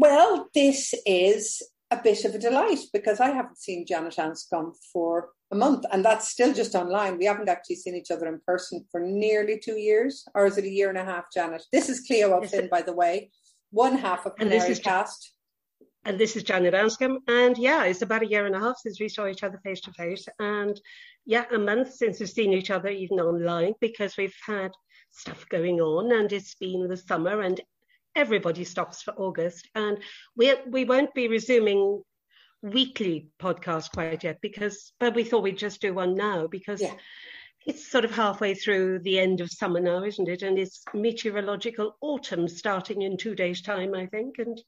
Well, this is a bit of a delight because I haven't seen Janet Anscombe for a month, and that's still just online. We haven't actually seen each other in person for nearly two years, or is it a year and a half, Janet? This is Cleo Upton, by the way, one half of Canary and this is Cast. And this is Janet Anscombe, and yeah, it's about a year and a half since we saw each other face to face, and yeah, a month since we've seen each other even online because we've had stuff going on, and it's been the summer, and everybody stops for August, and we we won't be resuming weekly podcast quite yet because but we thought we'd just do one now because yeah. it's sort of halfway through the end of summer now isn't it? And it's meteorological autumn starting in two days time i think. And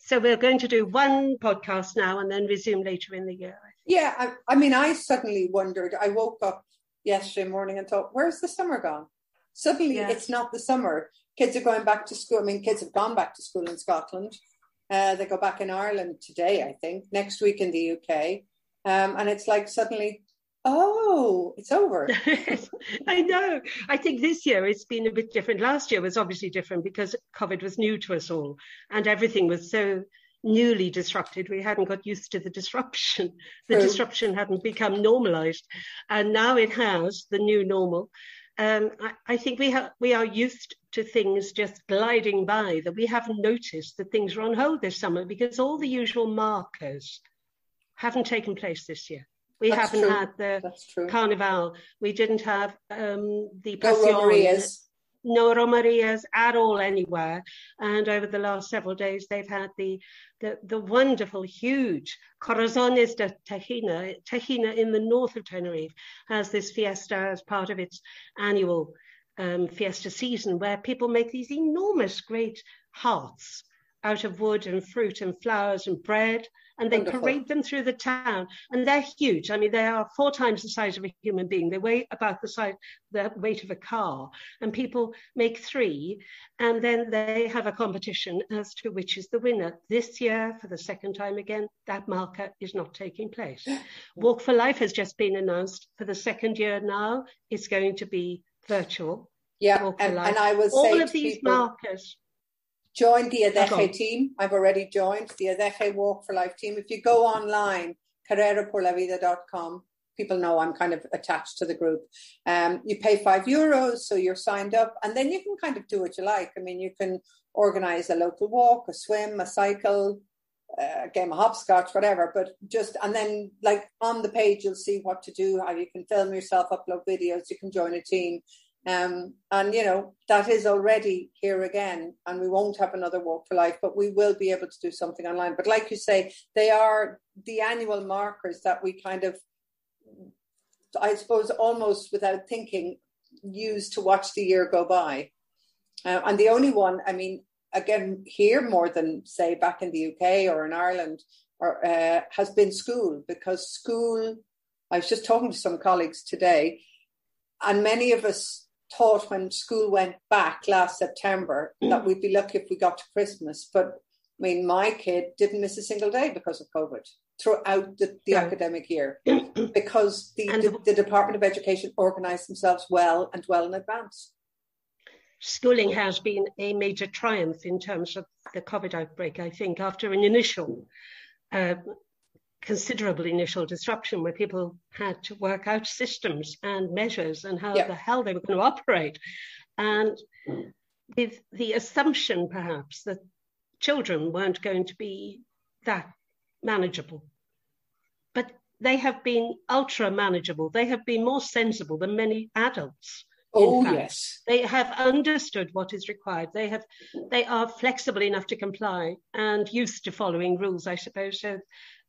so we're going to do one podcast now and then resume later in the year yeah I, I mean i suddenly wondered i woke up yesterday morning and thought where's the summer gone? Suddenly yeah. it's not the summer kids are going back to school. I mean, kids have gone back to school in Scotland. Uh, they go back in Ireland today, I think, next week in the UK. Um, and it's like suddenly, oh, it's over. I know. I think this year it's been a bit different. Last year was obviously different because COVID was new to us all and everything was so newly disrupted. We hadn't got used to the disruption. The True. disruption hadn't become normalized. And now it has, the new normal um, I, I, think we have we are used to things just gliding by that we haven't noticed that things are on hold this summer because all the usual markers haven't taken place this year. We That's haven't true. had the carnival. We didn't have um, the passion no Romerías at all anywhere. And over the last several days, they've had the the, the wonderful, huge Corazones de Tejina. Tejina in the north of Tenerife has this fiesta as part of its annual um, fiesta season, where people make these enormous, great hearts out of wood and fruit and flowers and bread and they Wonderful. parade them through the town. And they're huge. I mean, they are four times the size of a human being. They weigh about the size, the weight of a car. And people make three, and then they have a competition as to which is the winner. This year, for the second time again, that marker is not taking place. Walk for Life has just been announced for the second year now. It's going to be virtual. Yeah, and, and, I will all of these people, markers Join the Adeje team. I've already joined the Adeje Walk for Life team. If you go online, carreraporlavida.com, people know I'm kind of attached to the group. Um, you pay five euros, so you're signed up, and then you can kind of do what you like. I mean, you can organize a local walk, a swim, a cycle, a game of hopscotch, whatever. But just and then like on the page, you'll see what to do, how you can film yourself, upload videos, you can join a team. Um, and you know that is already here again, and we won't have another walk for life, but we will be able to do something online. But like you say, they are the annual markers that we kind of, I suppose, almost without thinking, use to watch the year go by. Uh, and the only one, I mean, again, here more than say back in the UK or in Ireland, or uh, has been school because school. I was just talking to some colleagues today, and many of us thought when school went back last September mm. that we'd be lucky if we got to Christmas. But I mean, my kid didn't miss a single day because of COVID throughout the, the yeah. academic year because the, the, the Department of Education organised themselves well and well in advance. Schooling has been a major triumph in terms of the COVID outbreak, I think, after an initial uh, considerable initial disruption where people had to work out systems and measures and how the hell they were going to operate. And with the assumption, perhaps, that children weren't going to be that manageable. But they have been ultra manageable. They have been more sensible than many adults. Oh yes, they have understood what is required. They have, they are flexible enough to comply and used to following rules, I suppose. So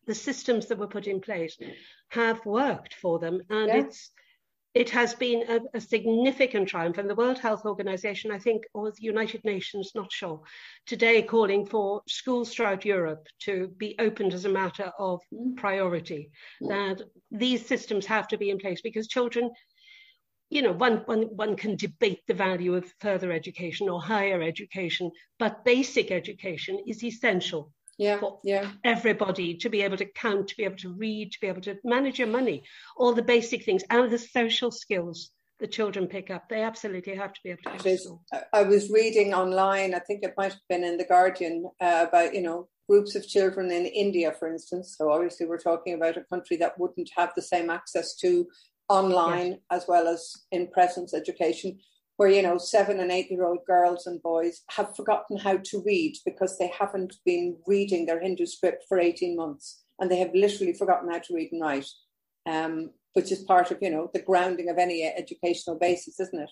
the systems that were put in place have worked for them. And yeah. it's it has been a, a, significant triumph. And the World Health Organization, I think, or the United Nations, not sure, today calling for schools throughout Europe to be opened as a matter of mm. priority. That these systems have to be in place because children, you know, one, one, one can debate the value of further education or higher education, but basic education is essential yeah, for yeah. everybody to be able to count, to be able to read, to be able to manage your money, all the basic things, and the social skills the children pick up. They absolutely have to be able to. School. I was reading online. I think it might have been in the Guardian uh, about you know groups of children in India, for instance. So obviously, we're talking about a country that wouldn't have the same access to online yes. as well as in presence education, where you know seven and eight year old girls and boys have forgotten how to read because they haven't been reading their Hindu script for eighteen months, and they have literally forgotten how to read and write. Um, which is part of you know the grounding of any educational basis, isn't it?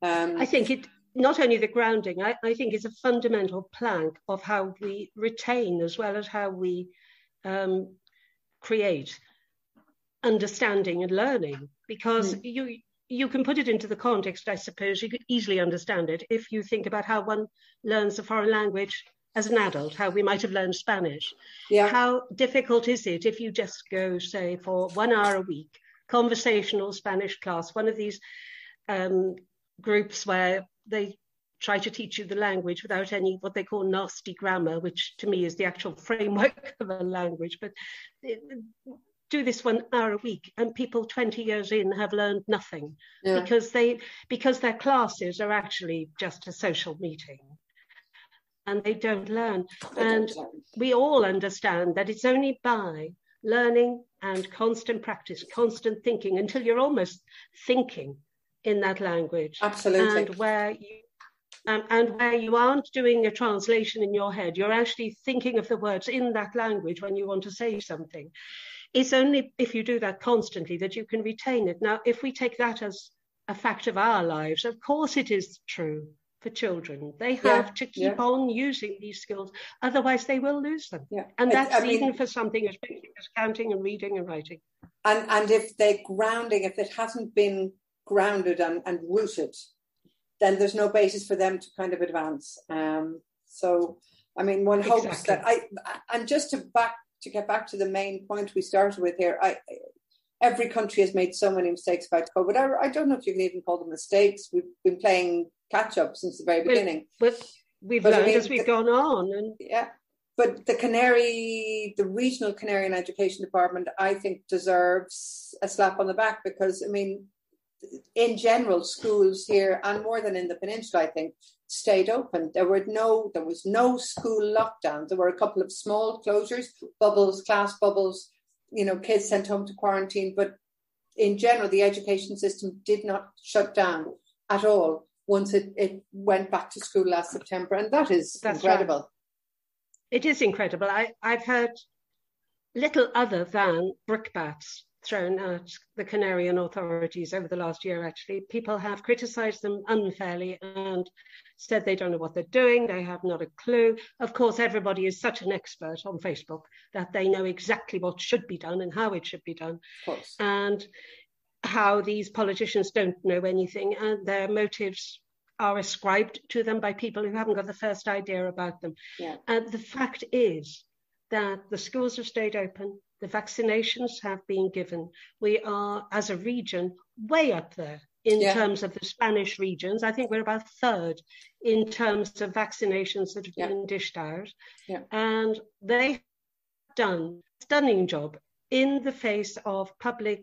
Um, I think it not only the grounding, I, I, think it's a fundamental plank of how we retain as well as how we um, create understanding and learning. Because mm. you you can put it into the context, I suppose, you could easily understand it if you think about how one learns a foreign language as an adult, how we might have learned Spanish. Yeah. How difficult is it if you just go, say, for one hour a week conversational Spanish class, one of these um, groups where they try to teach you the language without any what they call nasty grammar, which to me is the actual framework of a language. But do this one hour a week, and people 20 years in have learned nothing yeah. because they because their classes are actually just a social meeting. And they don't learn. They and don't learn. we all understand that it's only by learning and constant practice, constant thinking until you're almost thinking in that language. Absolutely. And where you um, and where you aren't doing a translation in your head, you're actually thinking of the words in that language when you want to say something. It's only if you do that constantly that you can retain it. Now, if we take that as a fact of our lives, of course it is true for children. They have yeah, to keep yeah. on using these skills, otherwise they will lose them. Yeah. And that's I even for something as basic as counting and reading and writing. And and if they're grounding, if it hasn't been grounded and, and rooted, then there's no basis for them to kind of advance. Um, so I mean, one hopes exactly. that I and just to back to get back to the main point we started with here, I every country has made so many mistakes about COVID. I, I, don't know if you can even call them mistakes. We've been playing catch up since the very beginning. But we've but learned I mean, as we've the, gone on. And yeah, but the Canary, the regional Canarian Education Department, I think deserves a slap on the back because I mean, in general, schools here and more than in the peninsula, I think, stayed open. There were no, there was no school lockdowns. There were a couple of small closures, bubbles, class bubbles. You know, kids sent home to quarantine, but in general, the education system did not shut down at all once it, it went back to school last September. And that is That's incredible. Right. It is incredible. I, I've heard little other than brickbats thrown at the Canarian authorities over the last year, actually. People have criticised them unfairly and said they don't know what they're doing, they have not a clue. Of course, everybody is such an expert on Facebook that they know exactly what should be done and how it should be done. And how these politicians don't know anything and their motives are ascribed to them by people who haven't got the first idea about them. Yeah. And the fact is that the schools have stayed open, the vaccinations have been given. We are, as a region, way up there in yeah. terms of the Spanish regions. I think we're about third in terms of vaccinations that have yeah. been dished out. Yeah. And they've done a stunning job in the face of public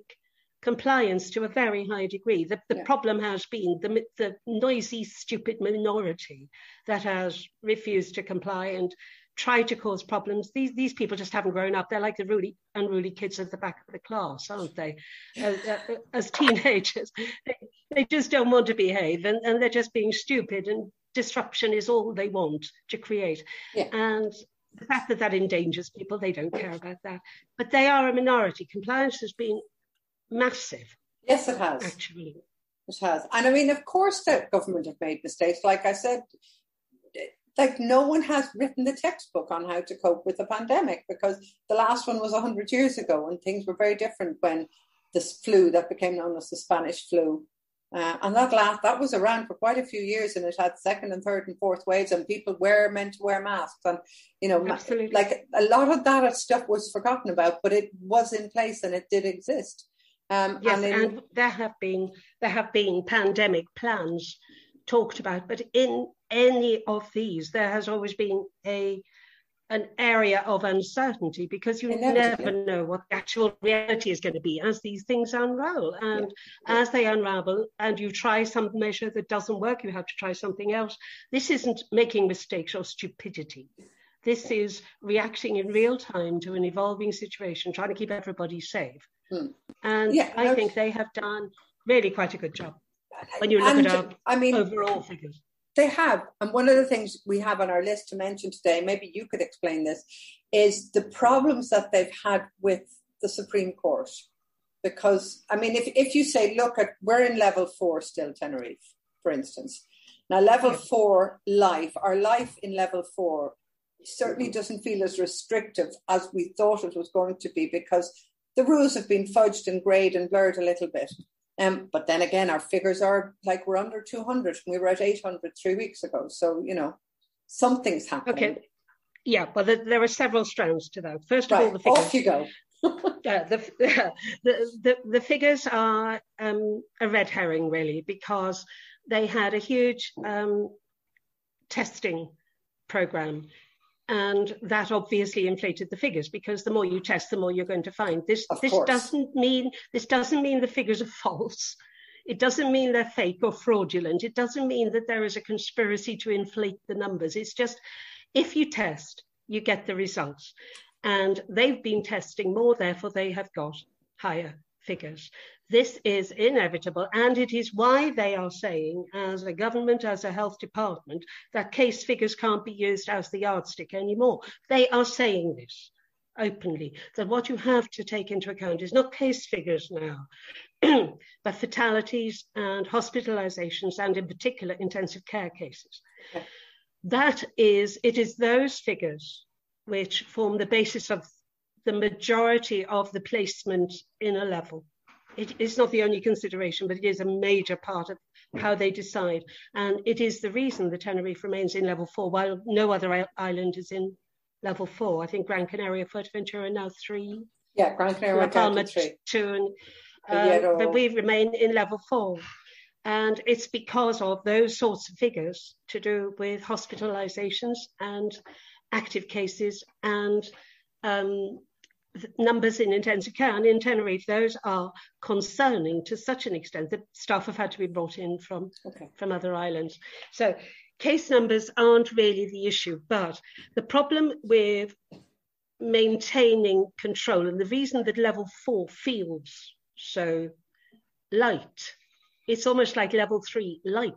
compliance to a very high degree. The, the yeah. problem has been the, the noisy, stupid minority that has refused to comply and try to cause problems. These these people just haven't grown up. They're like the really unruly kids at the back of the class, aren't they? Uh, uh, uh, as, as teenagers, they, they, just don't want to behave, and, and they're just being stupid. And disruption is all they want to create. Yeah. And the fact that that endangers people, they don't care about that. But they are a minority. Compliance has been massive. Yes, it has. Actually. It has. And I mean, of course, the government have made mistakes. Like I said, like no one has written the textbook on how to cope with the pandemic because the last one was 100 years ago and things were very different when this flu that became known as the Spanish flu. Uh, and that last, that was around for quite a few years and it had second and third and fourth waves and people were meant to wear masks and you know Absolutely. like a lot of that stuff was forgotten about but it was in place and it did exist um, yes, and, in, and there have been there have been pandemic plans talked about, but in any of these, there has always been a an area of uncertainty because you never know what the actual reality is going to be as these things unravel. And yeah. as they unravel and you try some measure that doesn't work, you have to try something else. This isn't making mistakes or stupidity. This is reacting in real time to an evolving situation, trying to keep everybody safe. Hmm. And yeah, I think they have done really quite a good job when you look and, at our I mean, overall figures. They have. And one of the things we have on our list to mention today, maybe you could explain this, is the problems that they've had with the Supreme Court. Because, I mean, if, if you say, look at, we're in level four still, Tenerife, for instance. Now, level four life, our life in level four certainly mm-hmm. doesn't feel as restrictive as we thought it was going to be because the rules have been fudged and greyed and blurred a little bit. Um, but then again, our figures are like we're under 200. We were at 800 three weeks ago. So, you know, something's happening. Okay. Yeah, but there, there are several strands to that. First of right. all, the figures. Off you go. yeah, the, the, the, the, figures are um, a red herring, really, because they had a huge um, testing program and that obviously inflated the figures because the more you test the more you're going to find. This of this course. doesn't mean this doesn't mean the figures are false. It doesn't mean they're fake or fraudulent. It doesn't mean that there is a conspiracy to inflate the numbers. It's just if you test you get the results. And they've been testing more therefore they have got higher figures this is inevitable, and it is why they are saying, as a government, as a health department, that case figures can't be used as the yardstick anymore. They are saying this openly, that what you have to take into account is not case figures now, but fatalities and hospitalizations, and in particular, intensive care cases. That is, it is those figures which form the basis of the majority of the placement in a level it is not the only consideration, but it is a major part of how they decide. And it is the reason the Tenerife remains in level four, while no other island is in level four. I think Gran Canaria, Fuerteventura are now three. Yeah, Gran Canaria, Palma three. two, and, uh, but we remain in level four. And it's because of those sorts of figures to do with hospitalizations and active cases and um, numbers in intensive care and in Tenerife, those are concerning to such an extent that staff have had to be brought in from, okay. from other islands. So case numbers aren't really the issue, but the problem with maintaining control and the reason that level four feels so light, it's almost like level three light.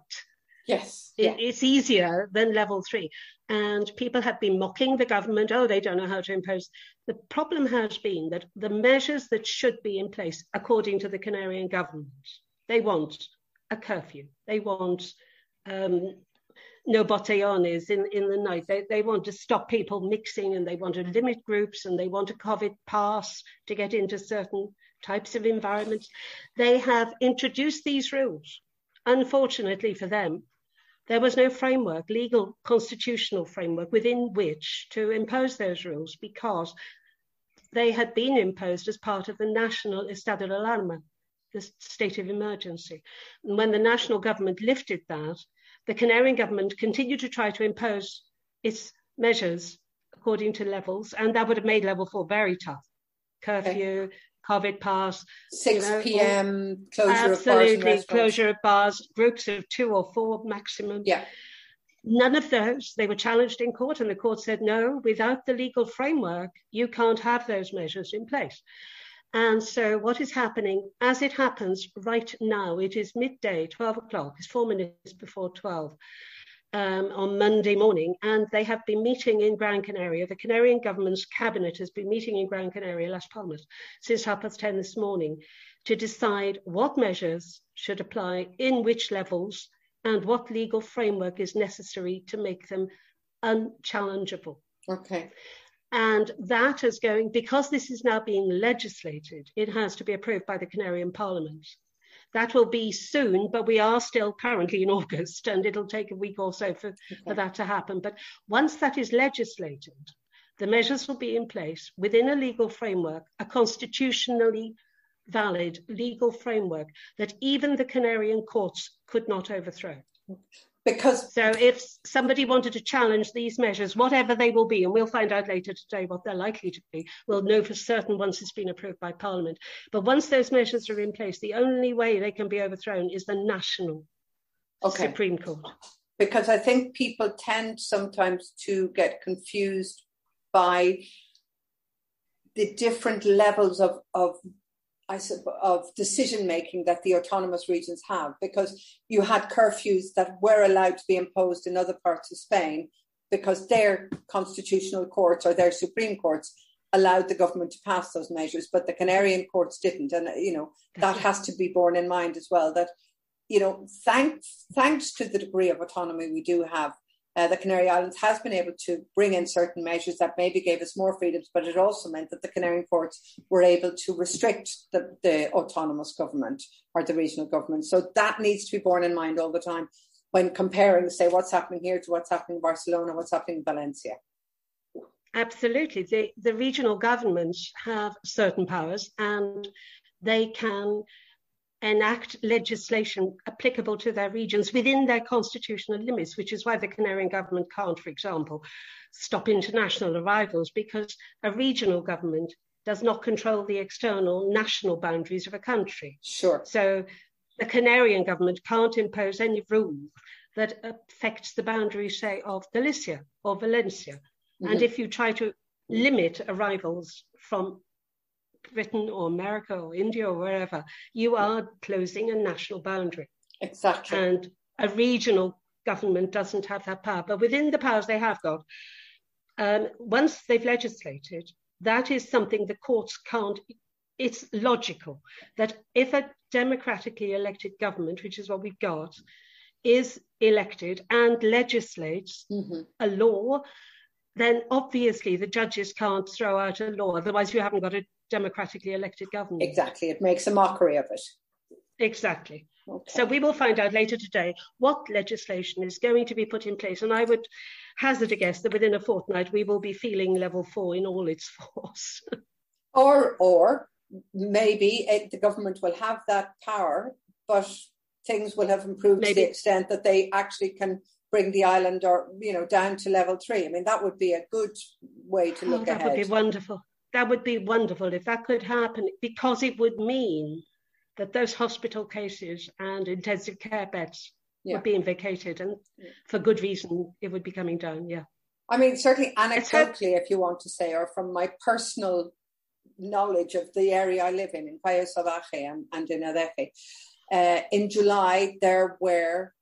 Yes. It, yeah. It's easier than level three. And people have been mocking the government. Oh, they don't know how to impose. The problem has been that the measures that should be in place, according to the Canarian government, they want a curfew. They want um, no botellones in, in the night. They, they want to stop people mixing and they want to limit groups and they want a COVID pass to get into certain types of environments. They have introduced these rules. Unfortunately for them, there was no framework, legal constitutional framework within which to impose those rules because they had been imposed as part of the national estado de alarma, the state of emergency. And when the national government lifted that, the Canarian government continued to try to impose its measures according to levels, and that would have made level four very tough. Curfew, okay. COVID pass. 6 you know, p.m. closure absolutely, of bars. Absolutely, closure of bars, groups of two or four maximum. Yeah. None of those, they were challenged in court, and the court said, no, without the legal framework, you can't have those measures in place. And so, what is happening as it happens right now? It is midday, 12 o'clock, it's four minutes before 12 um, on Monday morning, and they have been meeting in Gran Canaria. The Canarian government's cabinet has been meeting in Gran Canaria, Las Palmas, since half past 10 this morning to decide what measures should apply in which levels and what legal framework is necessary to make them unchallengeable. Okay. And that is going, because this is now being legislated, it has to be approved by the Canarian Parliament. That will be soon, but we are still currently in August and it'll take a week or so for, okay. for that to happen. But once that is legislated, the measures will be in place within a legal framework, a constitutionally valid legal framework that even the Canarian courts could not overthrow. Because so if somebody wanted to challenge these measures, whatever they will be, and we'll find out later today what they're likely to be, we'll know for certain once it's been approved by Parliament. But once those measures are in place, the only way they can be overthrown is the national okay. Supreme Court. Because I think people tend sometimes to get confused by the different levels of, of I of decision making that the autonomous regions have, because you had curfews that were allowed to be imposed in other parts of Spain because their constitutional courts or their supreme courts allowed the government to pass those measures, but the Canarian courts didn't, and you know that has to be borne in mind as well. That you know, thanks thanks to the degree of autonomy we do have, uh, the Canary Islands has been able to bring in certain measures that maybe gave us more freedoms, but it also meant that the Canary courts were able to restrict the, the autonomous government or the regional government. So that needs to be borne in mind all the time when comparing, say, what's happening here to what's happening in Barcelona, what's happening in Valencia. Absolutely. The, the regional governments have certain powers and they can enact legislation applicable to their regions within their constitutional limits, which is why the Canarian government can't, for example, stop international arrivals because a regional government does not control the external national boundaries of a country. Sure. So the Canarian government can't impose any rule that affects the boundaries, say, of Galicia or Valencia. Mm-hmm. And if you try to limit arrivals from Britain or America or India or wherever, you are closing a national boundary. Exactly. And a regional government doesn't have that power. But within the powers they have got, um, once they've legislated, that is something the courts can't. It's logical that if a democratically elected government, which is what we've got, is elected and legislates mm-hmm. a law, then obviously the judges can't throw out a law. Otherwise, you haven't got a democratically elected government. Exactly. It makes a mockery of it. Exactly. Okay. So we will find out later today what legislation is going to be put in place. And I would hazard a guess that within a fortnight we will be feeling level four in all its force. or or maybe it, the government will have that power, but things will have improved maybe. to the extent that they actually can bring the island or you know down to level three. I mean that would be a good way to oh, look oh, that ahead. That would be wonderful that would be wonderful if that could happen because it would mean that those hospital cases and intensive care beds yeah. were being vacated and yeah. for good reason it would be coming down yeah i mean certainly anecdotally if you want to say or from my personal knowledge of the area i live in in Salvaje and, and in Adeje uh, in july there were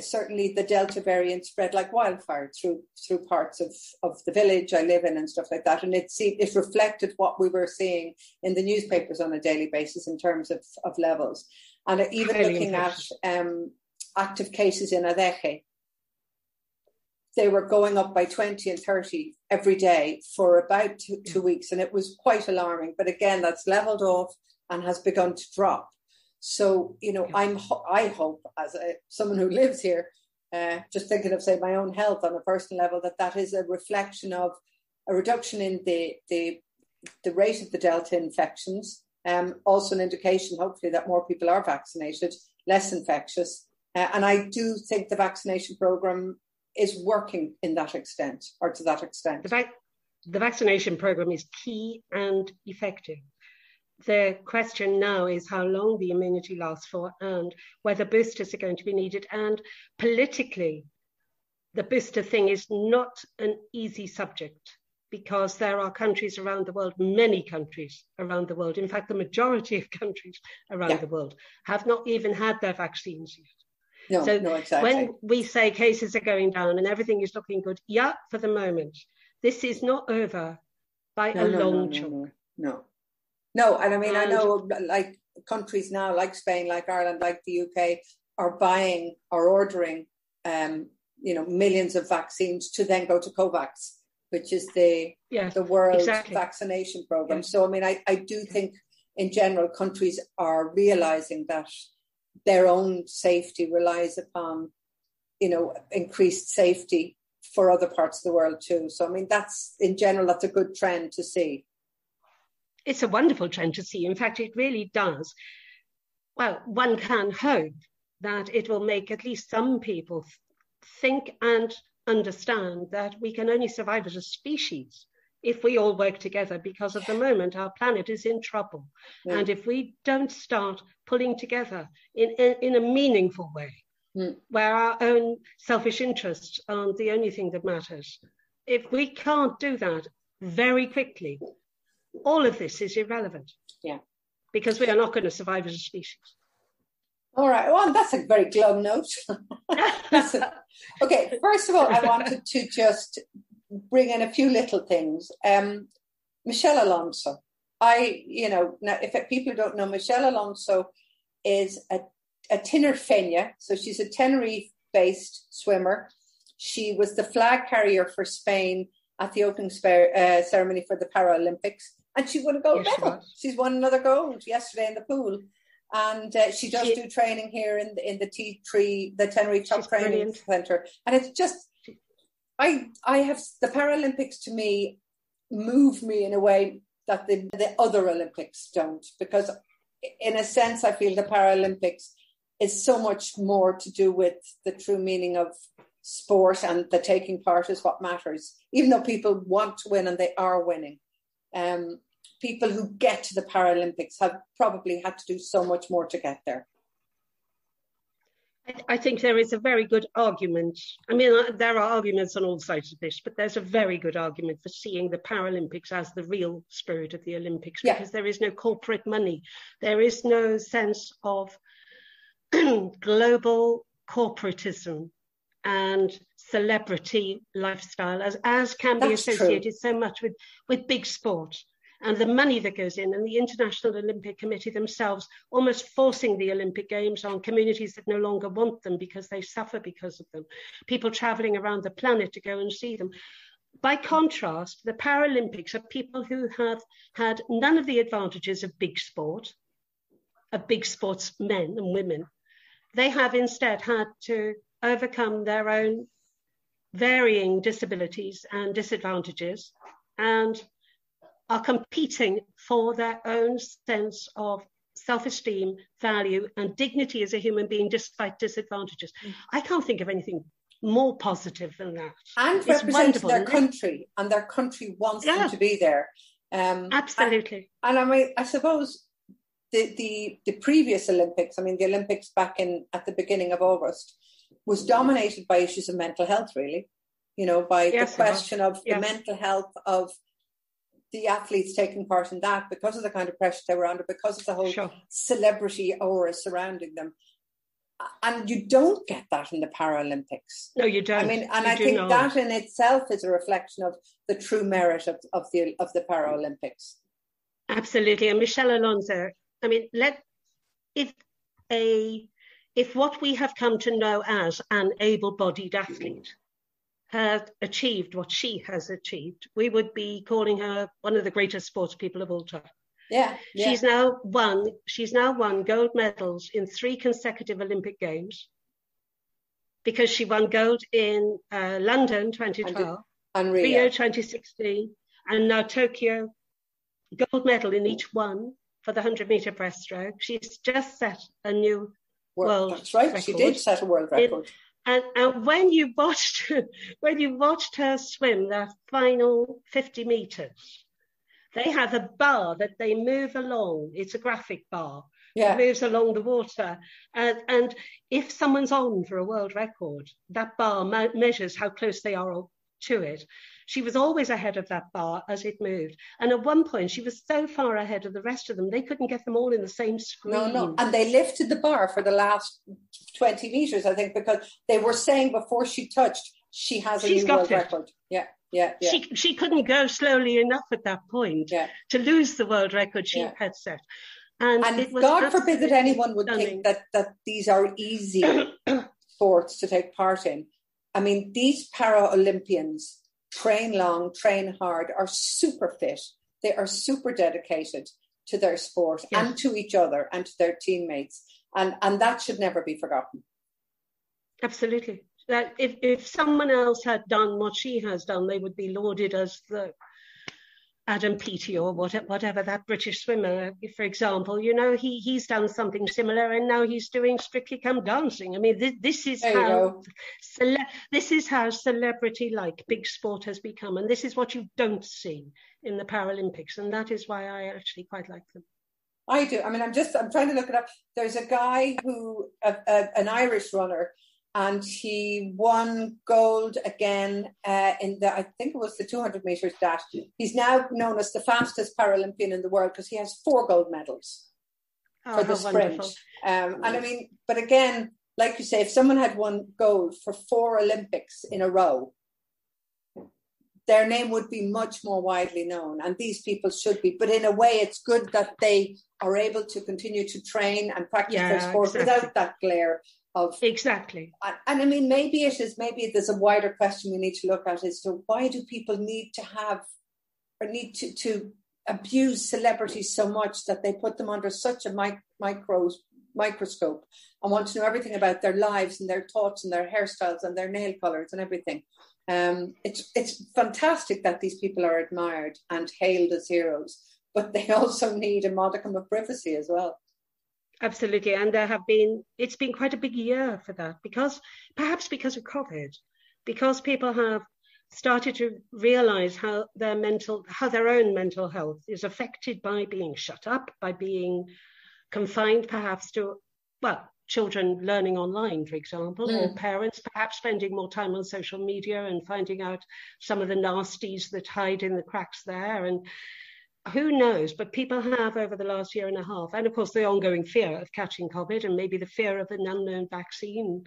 certainly the Delta variant spread like wildfire through through parts of, of the village I live in and stuff like that. And it seemed, it reflected what we were seeing in the newspapers on a daily basis in terms of, of levels. And even Highly looking at um, active cases in Adeje, they were going up by 20 and 30 every day for about two, two weeks. And it was quite alarming. But again, that's leveled off and has begun to drop. So, you know, I'm I hope as a, someone who lives here, uh, just thinking of say my own health on a personal level, that that is a reflection of a reduction in the the the rate of the delta infections. Um, also an indication, hopefully, that more people are vaccinated, less infectious. Uh, and I do think the vaccination program is working in that extent or to that extent. The, vac- the vaccination program is key and effective the question now is how long the immunity lasts for and whether boosters are going to be needed. And politically, the booster thing is not an easy subject because there are countries around the world, many countries around the world, in fact, the majority of countries around yeah. the world have not even had their vaccines yet. No, so no, exactly. when we say cases are going down and everything is looking good, yeah, for the moment, this is not over by no, a long no, no, no. No, and I mean, I know like countries now, like Spain, like Ireland, like the UK, are buying or ordering, um, you know, millions of vaccines to then go to COVAX, which is the yes, the world exactly. vaccination program. Yes. So, I mean, I, I do think in general countries are realizing that their own safety relies upon, you know, increased safety for other parts of the world too. So, I mean, that's in general, that's a good trend to see it's a wonderful trend to see. In fact, it really does. Well, one can hope that it will make at least some people think and understand that we can only survive as a species if we all work together because at the moment our planet is in trouble. Mm. And if we don't start pulling together in, in, in a meaningful way, mm. where our own selfish interests aren't the only thing that matters, if we can't do that very quickly, all of this is irrelevant. Yeah. Because we are not going to survive as a species. All right. Well, that's a very glum note. okay. First of all, I wanted to just bring in a few little things. Um, Michelle Alonso. I, you know, now if people don't know, Michelle Alonso is a, a Tinerfeña. So she's a Tenerife based swimmer. She was the flag carrier for Spain at the opening uh, ceremony for the Paralympics, and she won a gold yes, medal. She She's won another gold yesterday in the pool, and uh, she does she, do training here in the, in the T3, the Tenerife Top Training brilliant. Centre, and it's just I I have the Paralympics to me move me in a way that the, the other Olympics don't. Because in a sense I feel the Paralympics is so much more to do with the true meaning of sport and the taking part is what matters. Even though people want to win and they are winning um, people who get to the Paralympics have probably had to do so much more to get there I think there is a very good argument. I mean, uh, there are arguments on all sides of this, but there's a very good argument for seeing the Paralympics as the real spirit of the Olympics yeah. because there is no corporate money. There is no sense of global corporatism and celebrity lifestyle as, as can That's be associated true. so much with, with big sport and the money that goes in, and the International Olympic Committee themselves almost forcing the Olympic Games on communities that no longer want them because they suffer because of them, people traveling around the planet to go and see them. By contrast, the Paralympics are people who have had none of the advantages of big sport, of big sports men and women. They have instead had to overcome their own varying disabilities and disadvantages and are competing for their own sense of self-esteem, value, and dignity as a human being despite disadvantages. Mm. I can't think of anything more positive than that. And represent their country, and their country wants yeah. them to be there. Um, Absolutely. And, and, I mean, I suppose the, the the previous Olympics, I mean, the Olympics back in at the beginning of August, was dominated by issues of mental health, really. You know, by yes, the question of yes. the mental health of the athletes taking part in that because of the kind of pressure they were under, because of the whole sure. celebrity aura surrounding them. And you don't get that in the Paralympics. No, you don't. I mean, and you I think not. that in itself is a reflection of the true merit of, of the of the Paralympics. Absolutely. And Michelle Alonso, I mean, let if a if what we have come to know as an able-bodied athlete had achieved what she has achieved, we would be calling her one of the greatest sports people of all time. Yeah, yeah. She's now won. She's now won gold medals in three consecutive Olympic Games because she won gold in uh, London 2012, and Rio. Rio 2016, and now Tokyo. Gold medal in each one for the 100 meter breaststroke. She's just set a new world. That's right. Record. She did set a world record. It, and, and when you watched when you watched her swim that final 50 meters, they have a bar that they move along. It's a graphic bar. Yeah. It moves along the water. And, and if someone's on for a world record, that bar me- measures how close they are to it. She was always ahead of that bar as it moved. And at one point, she was so far ahead of the rest of them, they couldn't get them all in the same screen. No, no. And they lifted the bar for the last 20 meters, I think, because they were saying before she touched, she has a She's new world it. record. Yeah. Yeah, yeah. She she couldn't go slowly enough at that point yeah. to lose the world record she yeah. had set. And, and God forbid that anyone would stunning. think that that these are easy sports to take part in. I mean, these para Olympians train long, train hard, are super fit. They are super dedicated to their sport yes. and to each other and to their teammates. And, and that should never be forgotten. Absolutely. That if, if someone else had done what she has done, they would be lauded as the Adam Peaty or whatever that British swimmer, for example, you know, he he's done something similar, and now he's doing Strictly Come Dancing. I mean, this, this is There how cele- this is how celebrity like big sport has become, and this is what you don't see in the Paralympics, and that is why I actually quite like them. I do. I mean, I'm just, I'm trying to look it up. There's a guy who, a, a, an Irish runner, and he won gold again uh, in the, I think it was the 200 meters dash. He's now known as the fastest Paralympian in the world because he has four gold medals Oh, for the sprint. Um, and I mean, but again, like you say, if someone had won gold for four Olympics in a row, their name would be much more widely known, and these people should be. But in a way, it's good that they are able to continue to train and practice their sport exactly. without that glare of. Exactly. And, and I mean, maybe it is. Maybe there's a wider question we need to look at as to why do people need to have or need to to abuse celebrities so much that they put them under such a mic- micro microscope and want to know everything about their lives and their thoughts and their hairstyles and their nail colors and everything. Um, it's it's fantastic that these people are admired and hailed as heroes, but they also need a modicum of privacy as well. Absolutely. And there have been, it's been quite a big year for that because perhaps because of COVID, because people have started to realize how their mental, how their own mental health is affected by being shut up, by being confined perhaps to, well, children learning online, for example, or Mm. parents perhaps spending more time on social media and finding out some of the nasties that hide in the cracks there. And who knows? But people have over the last year and a half, and of course the ongoing fear of catching COVID and maybe the fear of an unknown vaccine.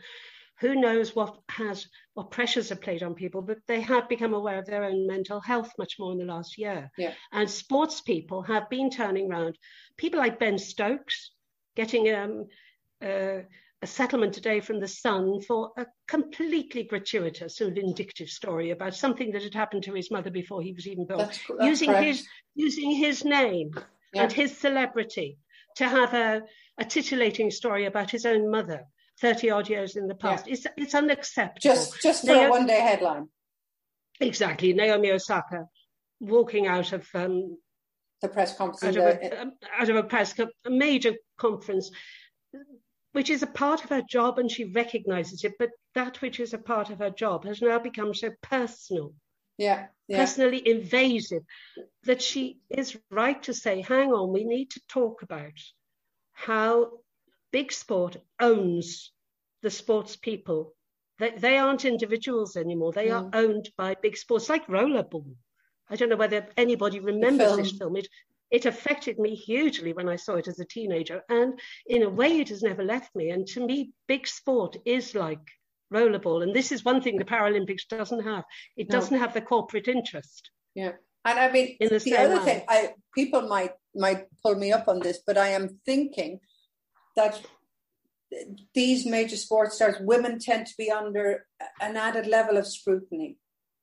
Who knows what has what pressures have played on people, but they have become aware of their own mental health much more in the last year. Yeah. And sports people have been turning around. People like Ben Stokes getting um, uh, a settlement today from the Sun for a completely gratuitous and vindictive story about something that had happened to his mother before he was even born That's, that's using correct. his using his name Yeah. and his celebrity to have a, a titillating story about his own mother 30 odd years in the past it's it's unacceptable just just for They a one day headline. exactly naomi osaka walking out of um, The press conference. out of a, um, out of a press a major conference which is a part of her job and she recognizes it but that which is a part of her job has now become so personal yeah, yeah. personally invasive that she is right to say, hang on, we need to talk about how big sport owns the sports people. They, they aren't individuals anymore. They are Mm. owned by big sports, like rollerball. I don't know whether anybody remembers this film. It, it affected me hugely when I saw it as a teenager. And in a way, it has never left me. And to me, big sport is like rollerball. And this is one thing the Paralympics doesn't have. It No. doesn't have the corporate interest. Yeah, and I mean In the the, other way. thing, I people might might pull me up on this, but I am thinking that these major sports stars, women tend to be under an added level of scrutiny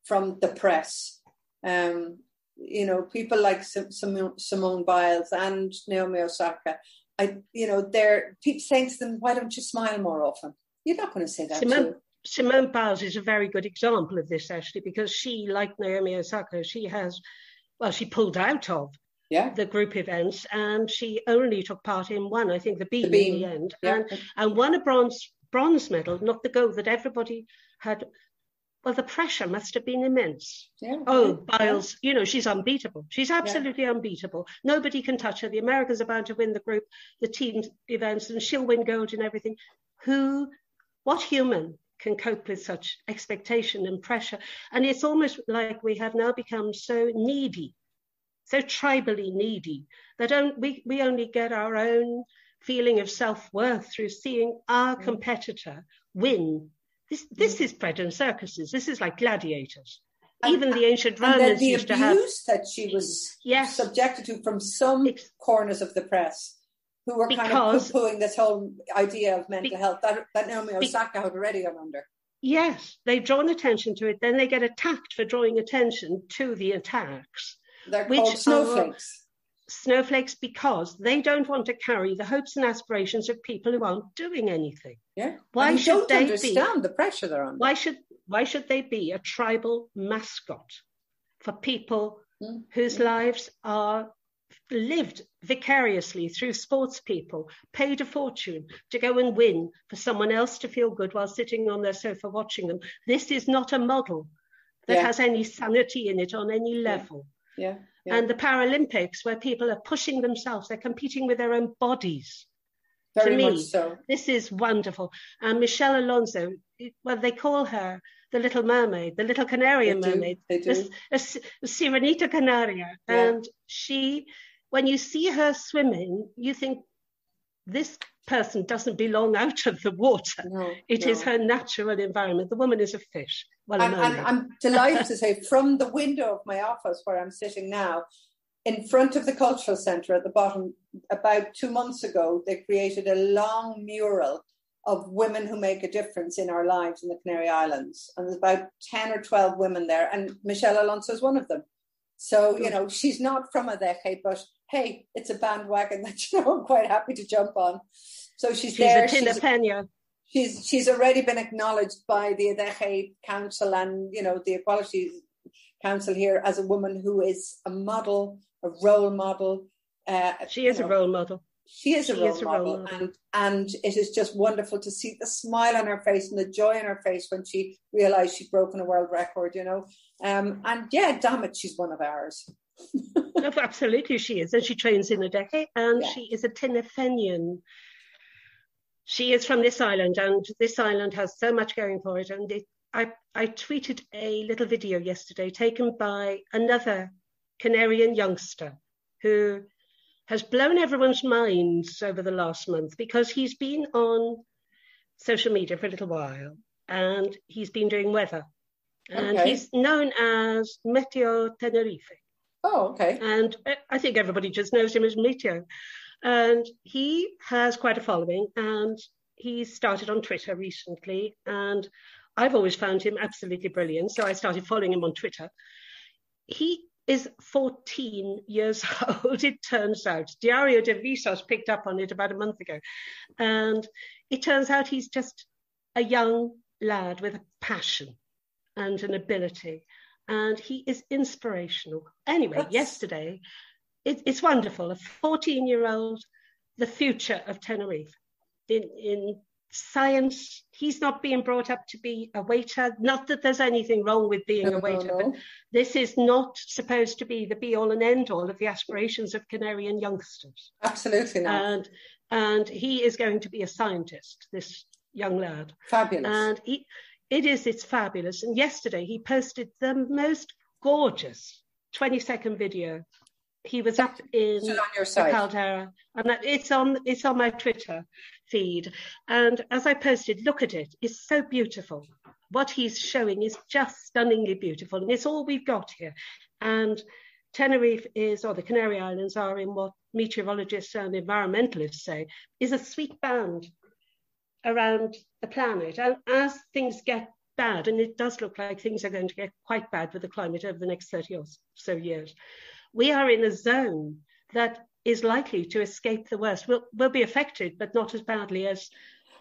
from the press. Um, you know, people like Simone, Simone Biles and Naomi Osaka. I, you know, they're people saying to them, "Why don't you smile more often?" You're not going to say that. Simone- Simone Biles is a very good example of this, actually, because she, like Naomi Osaka, she has, well, she pulled out of yeah, the group events and she only took part in one, I think the beam, beam, in the end, yeah. and, and won a bronze bronze medal, not the gold that everybody had. Well, the pressure must have been immense. yeah. Oh, yeah. Biles, you know, she's unbeatable. She's absolutely unbeatable. Nobody can touch her. The Americans are bound to win the group, the team events, and she'll win gold and everything. Who, what human can cope with such expectation and pressure? And it's almost like we have now become so needy, so tribally needy, that we, we only get our own feeling of self worth through seeing our competitor win. This, this is and circuses. This is like gladiators. And- Even the uh, ancient and then Romans the used to have abuse that she was Yes. subjected to from some Ex- corners of the press who were kind of poo-pooing this whole idea of mental Be- health that, that Naomi Be- Osaka had already gone under. Yes, they've drawn attention to it. Then they get attacked for drawing attention to the attacks. They're Which called snowflakes. Snowflakes because they don't want to carry the hopes and aspirations of people who aren't doing anything. Yeah. Why should they be? understand the pressure they're under. Why should why should they be a tribal mascot for people mm. whose lives are lived vicariously through sports people, paid a fortune to go and win for someone else to feel good while sitting on their sofa watching them. This is not a model that yeah. has any sanity in it on any level. Yeah. yeah. And the Paralympics, where people are pushing themselves, they're competing with their own bodies. Very to me, much so. this is wonderful. And Michelle Alonso, well, they call her the Little Mermaid, the Little Canarian they Mermaid, do, they do. A, a, Sirenita Canaria. Yeah. And she, when you see her swimming, you think this person doesn't belong out of the water. No, It no. is her natural environment. The woman is a fish. Well, and, and I'm delighted to say, from the window of my office where I'm sitting now, in front of the cultural centre at the bottom, about two months ago, they created a long mural of women who make a difference in our lives in the Canary Islands. And there's about 10 or 12 women there, and Michelle Alonso is one of them. So, you know, she's not from Adeje, but hey, it's a bandwagon that you know I'm quite happy to jump on. So she's, she's there. A she's, she's she's already been acknowledged by the Adeje Council and you know the Equality Council here as a woman who is a model, a role model. Uh, she is you a role model. She is a, She role, is a model, role model. and and it is just wonderful to see the smile on her face and the joy on her face when she realised she'd broken a world record. You know, um, and yeah, damn it, she's one of ours. No, absolutely, she is. And she trains in Adeje, and Yeah. she is a Teneriffeñan. She is from this island, and this island has so much going for it. And it, I, I tweeted a little video yesterday taken by another Canarian youngster who has blown everyone's minds over the last month because he's been on social media for a little while and he's been doing weather. And Okay. he's known as Meteo Tenerife Oh, okay. and I- I think everybody just knows him as Meteo. And he has quite a following, and he started on Twitter recently. And I've always found him absolutely brilliant, so I started following him on Twitter. He is 14 years old, it turns out. Diario de Avisos picked up on it about a month ago. And it turns out he's just a young lad with a passion and an ability. And he is inspirational. Anyway, That's- yesterday, it, it's wonderful. A 14 year old, the future of Tenerife. In, in science, he's not being brought up to be a waiter. Not that there's anything wrong with being No, a no, waiter, no. but this is not supposed to be the be all and end all of the aspirations of Canarian youngsters. Absolutely not. And and he is going to be a scientist, this young lad. Fabulous. And he, it is, it's fabulous. And yesterday he posted the most gorgeous 20 second video. He was up in Is on your the? Caldera, and that- it's on it's on my Twitter feed. And as I posted, look at it; it's so beautiful. What he's showing is just stunningly beautiful, and it's all we've got here. And Tenerife is, or the Canary Islands are, in what meteorologists and environmentalists say, is a sweet band around the planet. And as things get bad, and it does look like things are going to get quite bad with the climate over the next 30 or so years, we are in a zone that is likely to escape the worst. We'll, we'll be affected, but not as badly as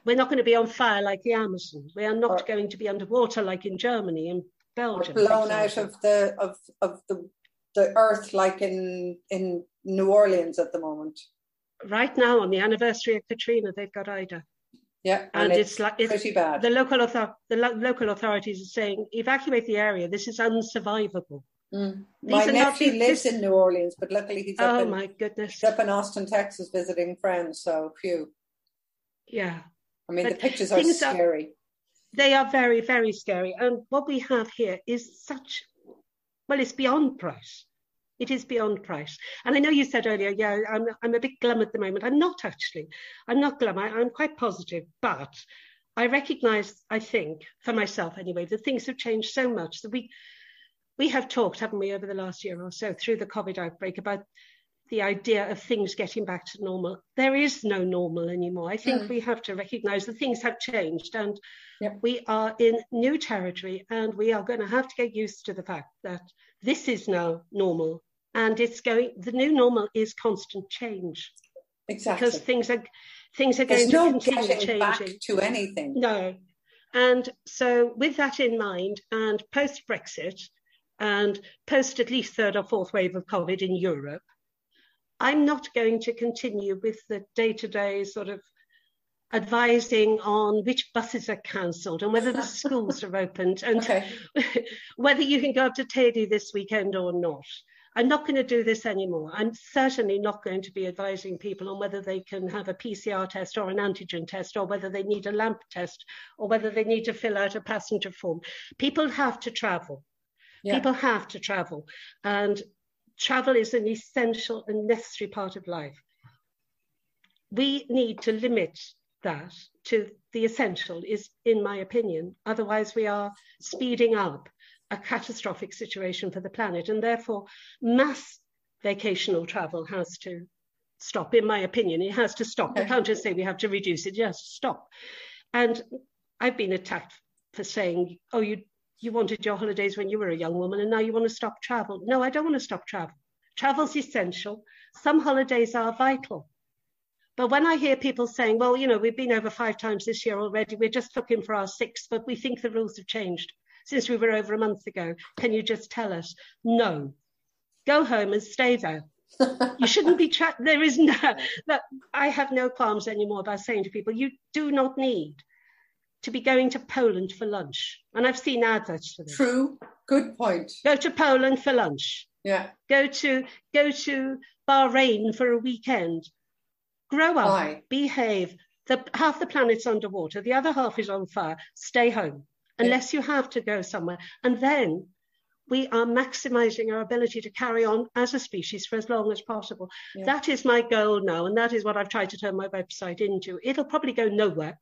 we're not going to be on fire like the Amazon. We are not Or- going to be underwater like in Germany and Belgium. blown out of the of of the the earth like in in New Orleans at the moment. Right now, on the anniversary of Katrina, they've got Ida. Yeah, And it's like- it's- pretty bad. The local, author- the lo- local authorities are saying, evacuate the area. This is unsurvivable. Mm. My are not nephew lives this- in New Orleans, but luckily he's up Oh in my goodness. up in Austin, Texas, visiting friends. So phew. Yeah. I mean, the pictures are things are- scary. They are very, very scary. And what we have here is such, well, it's beyond price. It is beyond price. And I know you said earlier, yeah, I'm, I'm a bit glum at the moment. I'm not actually. I'm not glum. I, I'm quite positive. But I recognize, I think, for myself anyway, that things have changed so much that we, we have talked, haven't we, over the last year or so through the COVID outbreak about the idea of things getting back to normal. There is no normal anymore. I think Mm. we have to recognize that things have changed and Yep. we are in new territory and we are going to have to get used to the fact that this is now normal and it's going the new normal is constant change Exactly. because things are things are There's going no to continue getting back changing to anything. no and so with that in mind and post brexit and post at least third or fourth wave of COVID in Europe, I'm not going to continue with the day to day sort of advising on which buses are cancelled and whether the schools are opened and okay. whether you can go up to Teide this weekend or not. I'm not going to do this anymore. I'm certainly not going to be advising people on whether they can have a PCR test or an antigen test or whether they need a LAMP test or whether they need to fill out a passenger form. People have to travel. Yeah. People have to travel. And travel is an essential and necessary part of life. We need to limit that to the essential is in my opinion otherwise we are speeding up a catastrophic situation for the planet and therefore mass vacational travel has to stop in my opinion it has to stop i can't just say we have to reduce it just stop and i've been attacked for saying oh you you wanted your holidays when you were a young woman and now you want to stop travel no i don't want to stop travel travel's essential some holidays are vital but when I hear people saying, well, you know, we've been over five times this year already, we're just looking for our sixth, but we think the rules have changed since we were over a month ago. Can you just tell us? No. Go home and stay there. you shouldn't be trapped. there is no I have no qualms anymore about saying to people, you do not need to be going to Poland for lunch. And I've seen adverts for this. True. Good point. Go to Poland for lunch. Yeah. Go to go to Bahrain for a weekend. Grow up, Why? behave. The, half the planet's underwater, the other half is on fire. Stay home unless yeah. you have to go somewhere. And then we are maximizing our ability to carry on as a species for as long as possible. Yeah. That is my goal now, and that is what I've tried to turn my website into. It'll probably go nowhere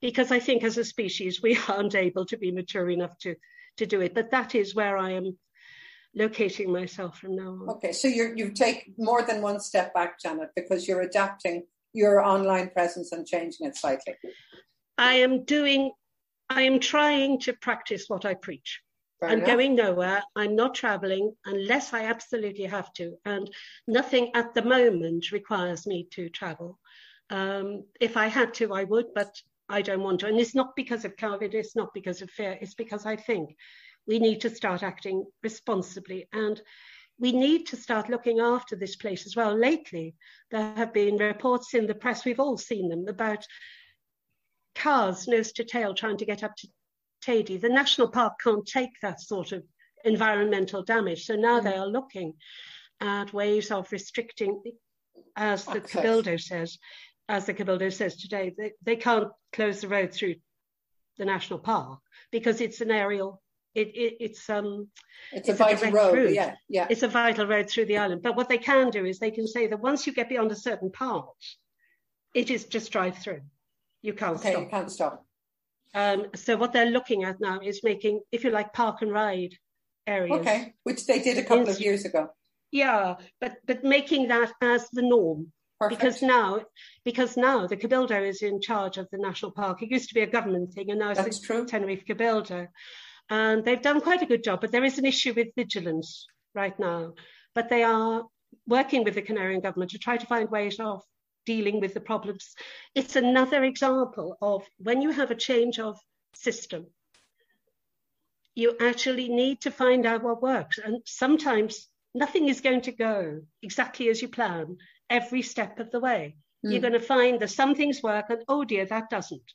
because I think as a species we aren't able to be mature enough to to do it. But that is where I am locating myself from now on. Okay, so you you take more than one step back, Janet, because you're adapting your online presence and changing it slightly. I am doing, I am trying to practice what I preach. Fair I'm enough. going nowhere. I'm not traveling unless I absolutely have to. And nothing at the moment requires me to travel. Um, if I had to, I would, but I don't want to. And it's not because of COVID, it's not because of fear, it's because I think we need to start acting responsibly and we need to start looking after this place as well. Lately, there have been reports in the press, we've all seen them, about cars nose to tail trying to get up to Teide. The national park can't take that sort of environmental damage. So now mm. they are looking at ways of restricting, as the. Cabildo says, as the Cabildo says today, they, they can't close the road through the national park because it's an aerial it, it, it's um it's, it's a vital a road route. yeah yeah. It's a vital road through the island. But what they can do is they can say that once you get beyond a certain part it is just drive through. You can't okay, stop. you can't stop. Um, so what they're looking at now is making if you like park and ride areas. Okay which they did a couple of years ago. Yeah but but making that as the norm Perfect. Because now, because now the Cabildo is in charge of the national park. It used to be a government thing, and now it's That's the true. Tenerife Cabildo and they've done quite a good job. But there is an issue with vigilance right now. But they are working with the Canarian government to try to find ways of dealing with the problems. It's another example of when you have a change of system, you actually need to find out what works. And sometimes nothing is going to go exactly as you plan every step of the way. Mm. You're going to find that some things work and oh dear, that doesn't.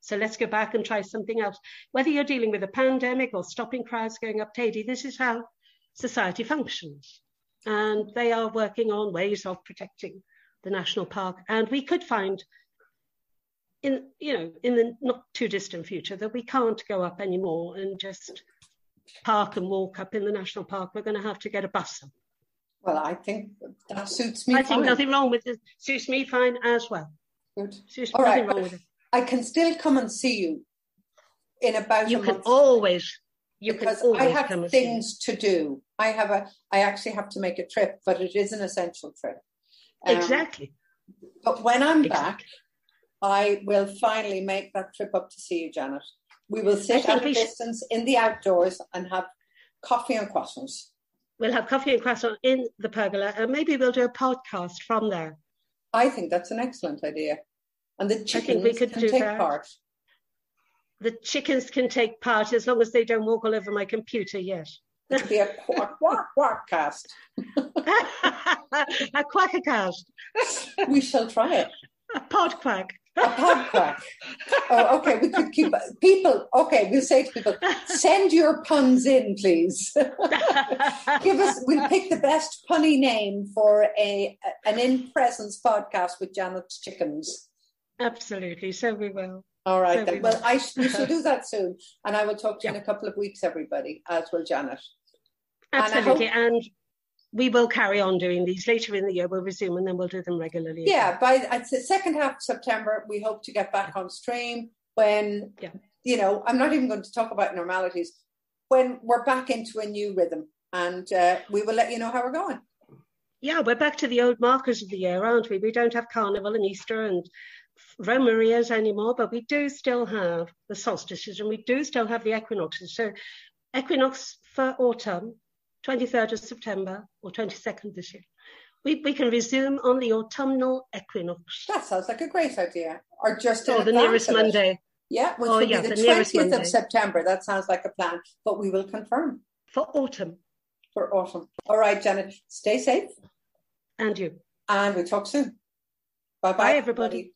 So let's go back and try something else. Whether you're dealing with a pandemic or stopping crowds going up Teide, this is how society functions. And they are working on ways of protecting the national park. And we could find in you know in the not too distant future that we can't go up anymore and just park and walk up in the national park. We're going to have to get a bus. Well, I think that suits me. I fine. think nothing wrong with it. Suits me fine as well. Good. Suits All right. wrong with it. I can still come and see you in about you can always you because can always I have things to do. I have a I actually have to make a trip, but it is an essential trip. Um, exactly. But when I'm exactly. back, I will finally make that trip up to see you, Janet. We will sit at a distance in the outdoors and have coffee and croissants. We'll have coffee and croissants in the pergola, and maybe we'll do a podcast from there. I think that's an excellent idea. And the chickens we could can take that. part. The chickens can take part as long as they don't walk all over my computer, yet. It'll be a quack, quack, quack cast. a quackacast. We shall try it. A pod quack. A pod quack. Oh, okay. We could keep people. Okay, we'll say to people, send your puns in, please. Give us. We'll pick the best punny name for a an in presence podcast with Janet's chickens. Absolutely. So we will. All right. So then. We well, I sh- we shall do that soon, and I will talk to you in a couple of weeks, everybody, as will Janet. Absolutely, and, hope- and we will carry on doing these later in the year. We'll resume and then we'll do them regularly. Yeah, by the second half of September, we hope to get back on stream when, yeah. you know, I'm not even going to talk about normalities, when we're back into a new rhythm and uh, we will let you know how we're going. Yeah, we're back to the old markers of the year, aren't we? We don't have Carnival and Easter and Romerías anymore, but we do still have the solstices and we do still have the equinoxes. So, equinox for autumn 23rd of September or 22nd this year. We, we can resume on the autumnal equinox. That sounds like a great idea. Or just or the nearest Monday. Yeah, which oh, will yeah, be the, the 20th of September. That sounds like a plan, but we will confirm. For autumn. For autumn. All right, Janet, stay safe. And you. And we'll talk soon. Bye-bye. Bye, everybody.